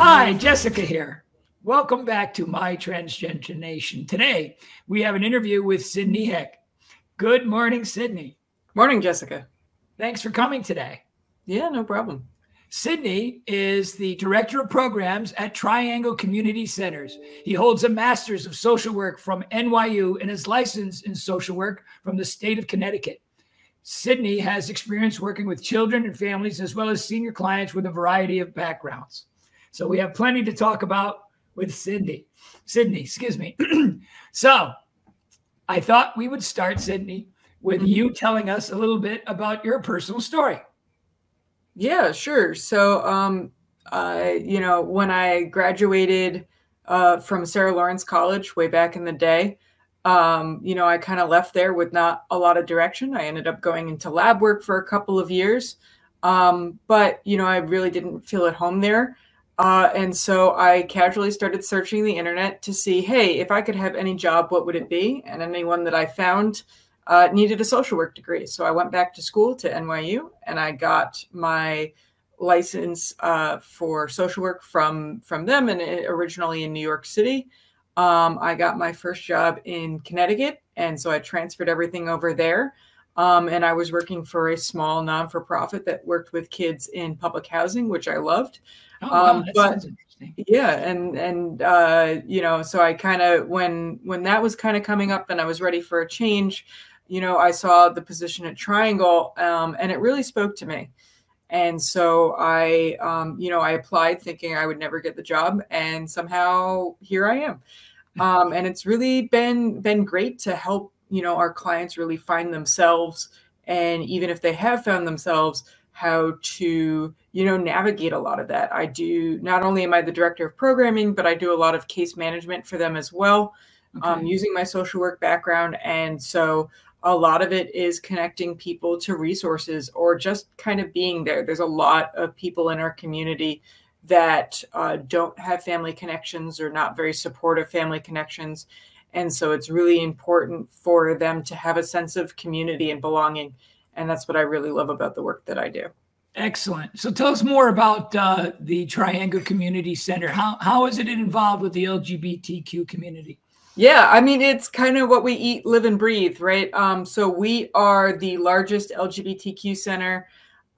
Hi, Jessica here. Welcome back to My Transgender Nation. Today, we have an interview with Sydney Henck. Good morning, Sydney. Morning, Jessica. Thanks for coming today. Yeah, no problem. Sydney is the director of programs at Triangle Community Centers. He holds a master's of social work from NYU and is licensed in social work from the state of Connecticut. Sydney has experience working with children and families as well as senior clients with a variety of backgrounds. So we have plenty to talk about with Sydney. Sydney, excuse me. so I thought we would start, Sydney, with you telling us a little bit about your personal story. Yeah, sure. So, um, uh, you know, when I graduated uh, from Sarah Lawrence College way back in the day, um, you know, I kind of left there with not a lot of direction. I ended up going into lab work for a couple of years. Um, but, you know, I really didn't feel at home there. Uh, and so I casually started searching the internet to see, hey, if I could have any job, what would it be? And anyone that I found uh, needed a social work degree. So I went back to school to NYU and I got my license uh, for social work from from them and originally in New York City. Um, I got my first job in Connecticut, and so I transferred everything over there. Um, and I was working for a small non for profit that worked with kids in public housing, which I loved. Oh, wow, um, but yeah, and and uh, you know, so I kind of when when that was kind of coming up, and I was ready for a change. You know, I saw the position at Triangle, um, and it really spoke to me. And so I, um, you know, I applied thinking I would never get the job, and somehow here I am. Um, and it's really been been great to help you know our clients really find themselves, and even if they have found themselves, how to you know navigate a lot of that. I do not only am I the director of programming, but I do a lot of case management for them as well, um, okay. um, using my social work background, and so a lot of it is connecting people to resources or just kind of being there. There's a lot of people in our community that uh, don't have family connections or not very supportive family connections. And so it's really important for them to have a sense of community and belonging. And that's what I really love about the work that I do. Excellent. So tell us more about uh, the Triangle Community Center. How, how is it involved with the LGBTQ community? Yeah, I mean, it's kind of what we eat, live, and breathe, right? Um, so we are the largest LGBTQ center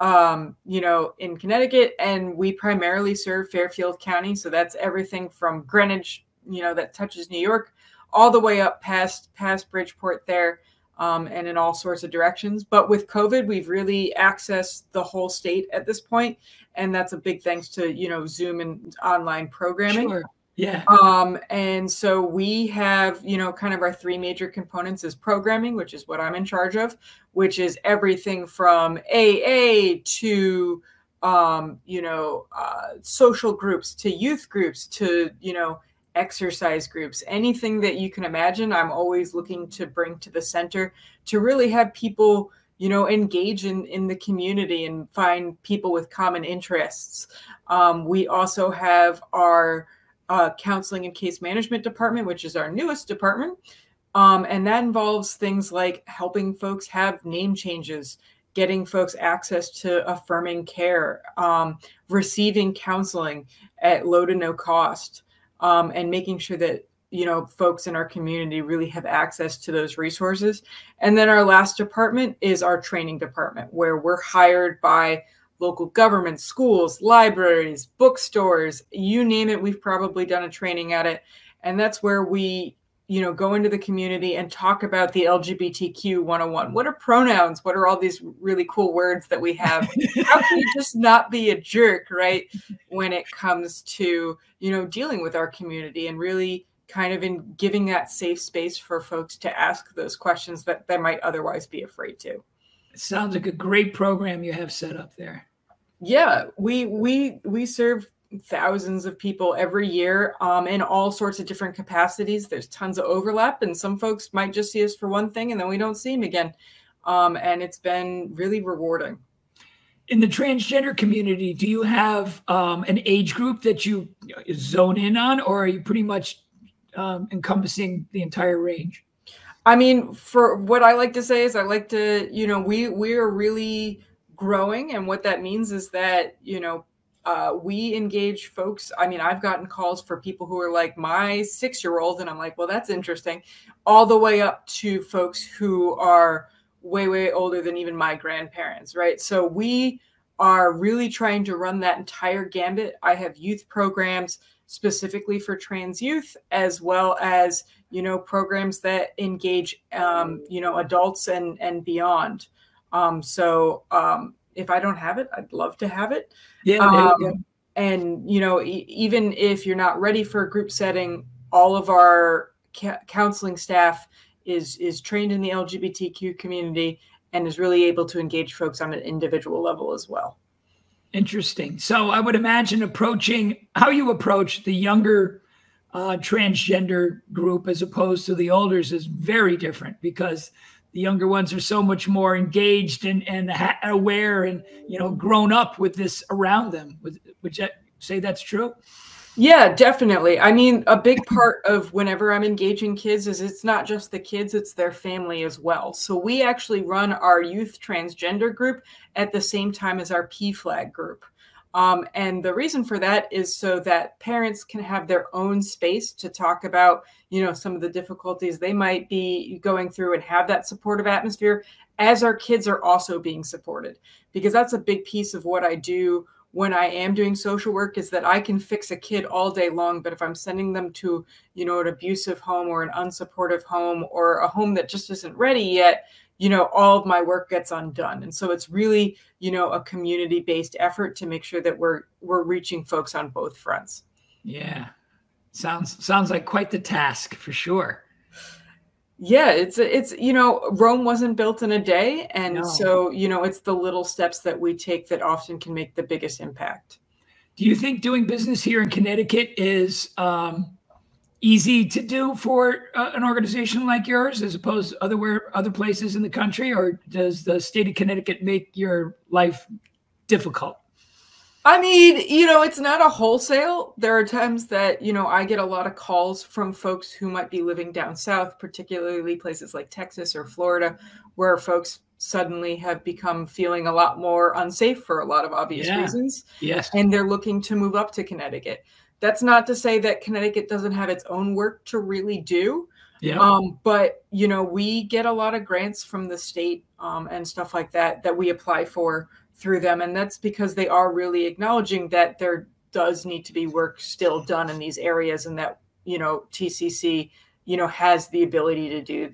um, you know, in Connecticut, and we primarily serve Fairfield County. So that's everything from Greenwich, you know, that touches New York, all the way up past past Bridgeport there, um, and in all sorts of directions. But with COVID, we've really accessed the whole state at this point, and that's a big thanks to you know Zoom and online programming. Sure. Yeah. Um, and so we have, you know, kind of our three major components is programming, which is what I'm in charge of, which is everything from AA to, um, you know, uh, social groups to youth groups to, you know, exercise groups, anything that you can imagine. I'm always looking to bring to the center to really have people, you know, engage in, in the community and find people with common interests. Um, we also have our uh, counseling and case management department, which is our newest department. Um, and that involves things like helping folks have name changes, getting folks access to affirming care, um, receiving counseling at low to no cost, um, and making sure that you know folks in our community really have access to those resources. And then our last department is our training department, where we're hired by local government, schools, libraries, bookstores, you name it, we've probably done a training at it. And that's where we, you know, go into the community and talk about the LGBTQ 101. What are pronouns? What are all these really cool words that we have? How can you just not be a jerk, right? When it comes to, you know, dealing with our community and really kind of in giving that safe space for folks to ask those questions that they might otherwise be afraid to. It sounds like a great program you have set up there. Yeah, we we we serve thousands of people every year um, in all sorts of different capacities. There's tons of overlap, and some folks might just see us for one thing, and then we don't see them again. Um, and it's been really rewarding. In the transgender community, do you have um, an age group that you zone in on, or are you pretty much um, encompassing the entire range? I mean, for what I like to say is, I like to, you know, we we are really growing and what that means is that you know uh, we engage folks. I mean, I've gotten calls for people who are like my six year old, and I'm like, well, that's interesting, all the way up to folks who are way, way older than even my grandparents, right? So we are really trying to run that entire gambit. I have youth programs specifically for trans youth, as well as you know programs that engage um, you know adults and and beyond. Um, so um, if I don't have it, I'd love to have it. Yeah. Um, and you know, e- even if you're not ready for a group setting, all of our ca- counseling staff is is trained in the LGBTQ community and is really able to engage folks on an individual level as well. Interesting. So I would imagine approaching how you approach the younger uh, transgender group as opposed to the olders is very different because the younger ones are so much more engaged and and aware and you know grown up with this around them. Would would you say that's true? Yeah, definitely. I mean, a big part of whenever I'm engaging kids is it's not just the kids, it's their family as well. So we actually run our youth transgender group at the same time as our PFLAG group. Um, and the reason for that is so that parents can have their own space to talk about, you know, some of the difficulties they might be going through and have that supportive atmosphere as our kids are also being supported. Because that's a big piece of what I do when I am doing social work is that I can fix a kid all day long, but if I'm sending them to, you know, an abusive home or an unsupportive home or a home that just isn't ready yet, you know, all of my work gets undone. And so it's really, you know, a community-based effort to make sure that we're we're reaching folks on both fronts. Yeah. Sounds sounds like quite the task for sure yeah it's it's you know rome wasn't built in a day and no. so you know it's the little steps that we take that often can make the biggest impact do you think doing business here in connecticut is um, easy to do for uh, an organization like yours as opposed to other other places in the country or does the state of connecticut make your life difficult I mean, you know, it's not a wholesale. There are times that, you know, I get a lot of calls from folks who might be living down south, particularly places like Texas or Florida, where folks suddenly have become feeling a lot more unsafe for a lot of obvious yeah. reasons. Yes. And they're looking to move up to Connecticut. That's not to say that Connecticut doesn't have its own work to really do. Yeah. Um, but you know, we get a lot of grants from the state um, and stuff like that that we apply for through them. And that's because they are really acknowledging that there does need to be work still done in these areas and that, you know, TCC, you know, has the ability to do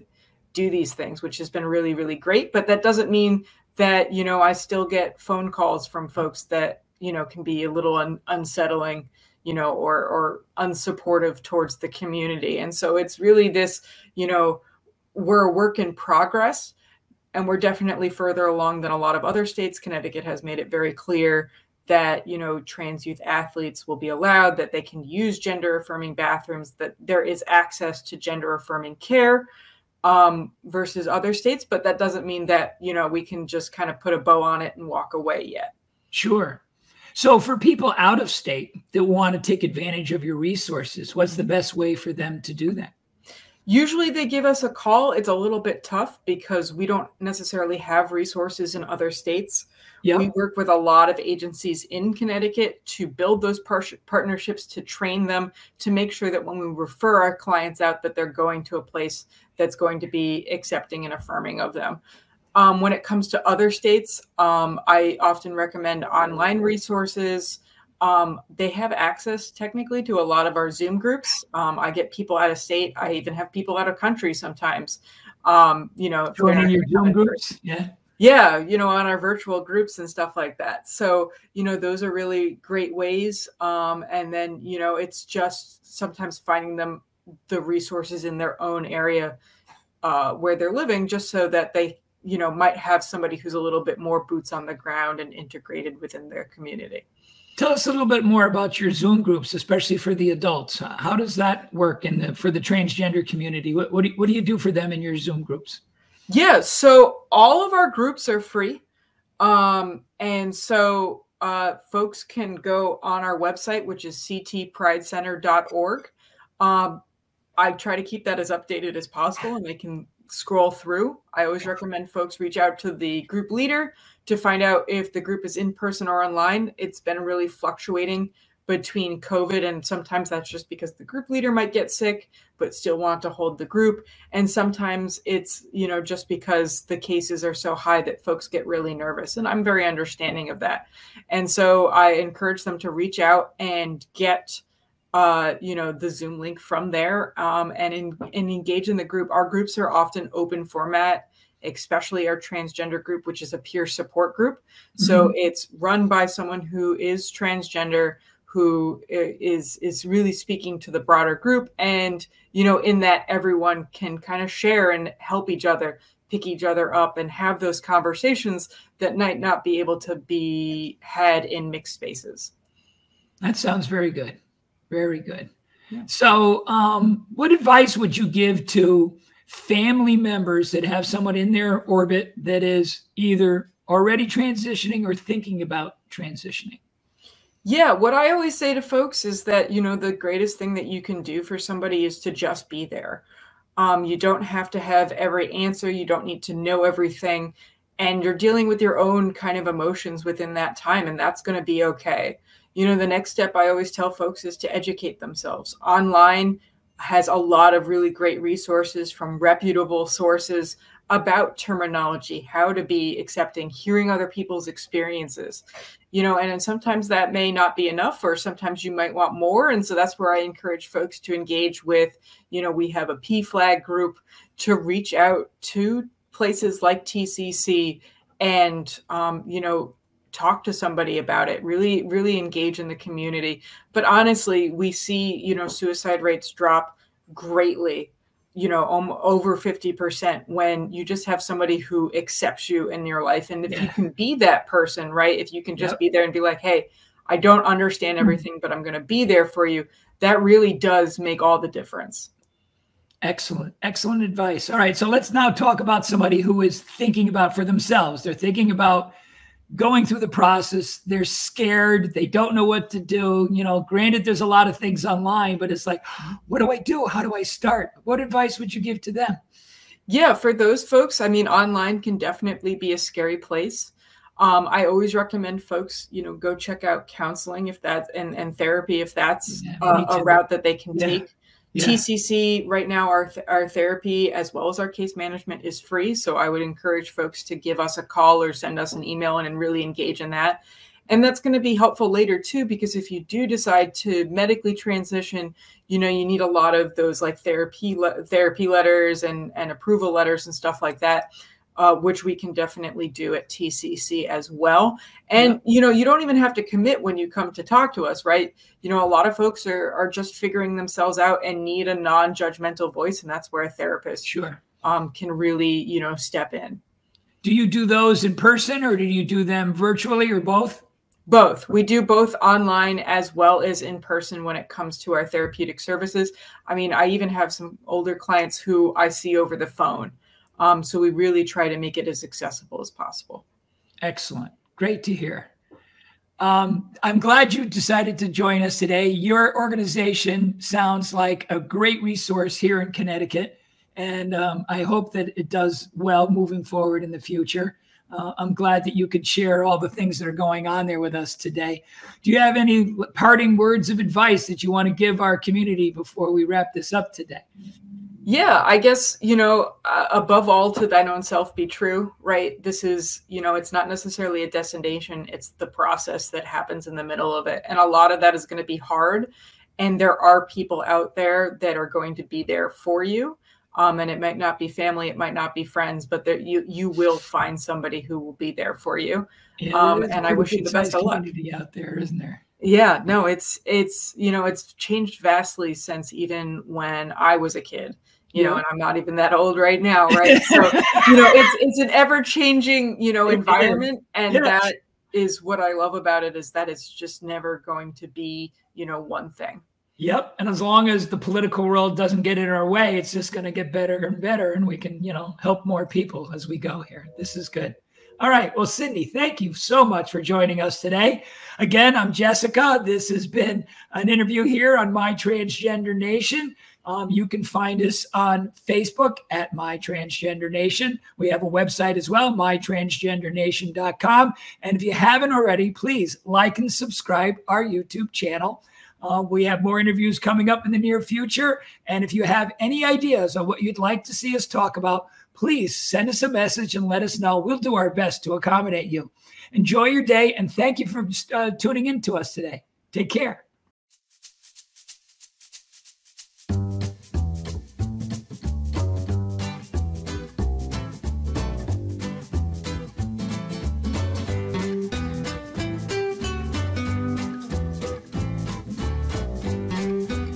do these things, which has been really, really great. But that doesn't mean that, you know, I still get phone calls from folks that, you know, can be a little un- unsettling, you know, or or unsupportive towards the community. And so it's really this, you know, we're a work in progress and we're definitely further along than a lot of other states. Connecticut has made it very clear that you know trans youth athletes will be allowed that they can use gender affirming bathrooms that there is access to gender affirming care um, versus other states but that doesn't mean that you know we can just kind of put a bow on it and walk away yet sure so for people out of state that want to take advantage of your resources what's the best way for them to do that Usually they give us a call. It's a little bit tough because we don't necessarily have resources in other states. Yep. We work with a lot of agencies in Connecticut to build those par- partnerships, to train them, to make sure that when we refer our clients out, that they're going to a place that's going to be accepting and affirming of them. Um, when it comes to other states, um, I often recommend online resources. Um, they have access technically to a lot of our Zoom groups. Um, I get people out of state. I even have people out of country sometimes. Um, you know, joining your Zoom groups, yeah, yeah, you know, on our virtual groups and stuff like that. So, you know, those are really great ways. Um, and then, you know, it's just sometimes finding them the resources in their own area uh, where they're living, just so that they, you know, might have somebody who's a little bit more boots on the ground and integrated within their community. Tell us a little bit more about your Zoom groups, especially for the adults. How does that work in the, for the transgender community? What, what, do you, what do you do for them in your Zoom groups? Yeah, so all of our groups are free. Um, and so uh, folks can go on our website, which is ctpridecenter.org. Um, I try to keep that as updated as possible and they can scroll through. I always recommend folks reach out to the group leader to find out if the group is in person or online. It's been really fluctuating between COVID, and sometimes that's just because the group leader might get sick, but still want to hold the group. And sometimes it's, you know, just because the cases are so high that folks get really nervous. And I'm very understanding of that. And so I encourage them to reach out and get uh, you know, the Zoom link from there um, and, in, and engage in the group. Our groups are often open format, especially our transgender group, which is a peer support group. Mm-hmm. So it's run by someone who is transgender, who is is really speaking to the broader group, and you know, in that everyone can kind of share and help each other pick each other up and have those conversations that might not be able to be had in mixed spaces. That sounds very good. Very good. Yeah. So, um, what advice would you give to family members that have someone in their orbit that is either already transitioning or thinking about transitioning? Yeah, what I always say to folks is that, you know, the greatest thing that you can do for somebody is to just be there. Um, you don't have to have every answer, you don't need to know everything, and you're dealing with your own kind of emotions within that time, and that's going to be okay you know, the next step I always tell folks is to educate themselves. Online has a lot of really great resources from reputable sources about terminology, how to be accepting, hearing other people's experiences, you know, and, and sometimes that may not be enough, or sometimes you might want more. And so that's where I encourage folks to engage with, you know, we have a PFLAG group to reach out to places like TCC and, um, you know, talk to somebody about it really really engage in the community but honestly we see you know suicide rates drop greatly you know over 50% when you just have somebody who accepts you in your life and if yeah. you can be that person right if you can just yep. be there and be like hey i don't understand hmm. everything but i'm going to be there for you that really does make all the difference Excellent, excellent advice. All right, so let's now talk about somebody who is thinking about for themselves. They're thinking about going through the process. They're scared. They don't know what to do. You know, granted, there's a lot of things online, but it's like, what do I do? How do I start? What advice would you give to them? Yeah, for those folks, I mean, online can definitely be a scary place. Um, I always recommend folks, you know, go check out counseling if that's and, and therapy if that's yeah, uh, a route that they can yeah. take. TCC right now, our our therapy as well as our case management is free. So I would encourage folks to give us a call or send us an email and, and really engage in that. And that's going to be helpful later too, because if you do decide to medically transition, you know, you need a lot of those like therapy le- therapy letters and and approval letters and stuff like that uh, which we can definitely do at TCC as well. And yeah. you know, you don't even have to commit when you come to talk to us, right? You know, a lot of folks are are just figuring themselves out and need a non-judgmental voice, and that's where a therapist sure um, can really you know step in. Do you do those in person, or do you do them virtually, or both? Both. We do both online as well as in person when it comes to our therapeutic services. I mean, I even have some older clients who I see over the phone. Um, so we really try to make it as accessible as possible. Excellent. Great to hear. Um, I'm glad you decided to join us today. Your organization sounds like a great resource here in Connecticut, and um, I hope that it does well moving forward in the future. Uh, I'm glad that you could share all the things that are going on there with us today. Do you have any parting words of advice that you want to give our community before we wrap this up today? Yeah, I guess, you know, uh, above all, to thine own self be true, right? This is, you know, it's not necessarily a destination, it's the process that happens in the middle of it. And a lot of that is going to be hard. And there are people out there that are going to be there for you. Um, and it might not be family, it might not be friends, but there, you you will find somebody who will be there for you. Yeah, um, and I wish you the best of luck. Out there, isn't there? Yeah, no, it's it's you know it's changed vastly since even when I was a kid you know, and I'm not even that old right now, right? So, you know, it's it's an ever changing, you know, environment, and yes. that is what I love about it is that it's just never going to be, you know, one thing. Yep, and as long as the political world doesn't get in our way, it's just going to get better and better, and we can, you know, help more people as we go here. This is good. All right. Well, Cindy, thank you so much for joining us today. Again, I'm Jessica. This has been an interview here on My Transgender Nation. Um, you can find us on Facebook at My Transgender Nation. We have a website as well, mytransgendernation.com. And if you haven't already, please like and subscribe our YouTube channel. Uh, we have more interviews coming up in the near future. And if you have any ideas on what you'd like to see us talk about, please send us a message and let us know. We'll do our best to accommodate you. Enjoy your day and thank you for uh, tuning in to us today. Take care.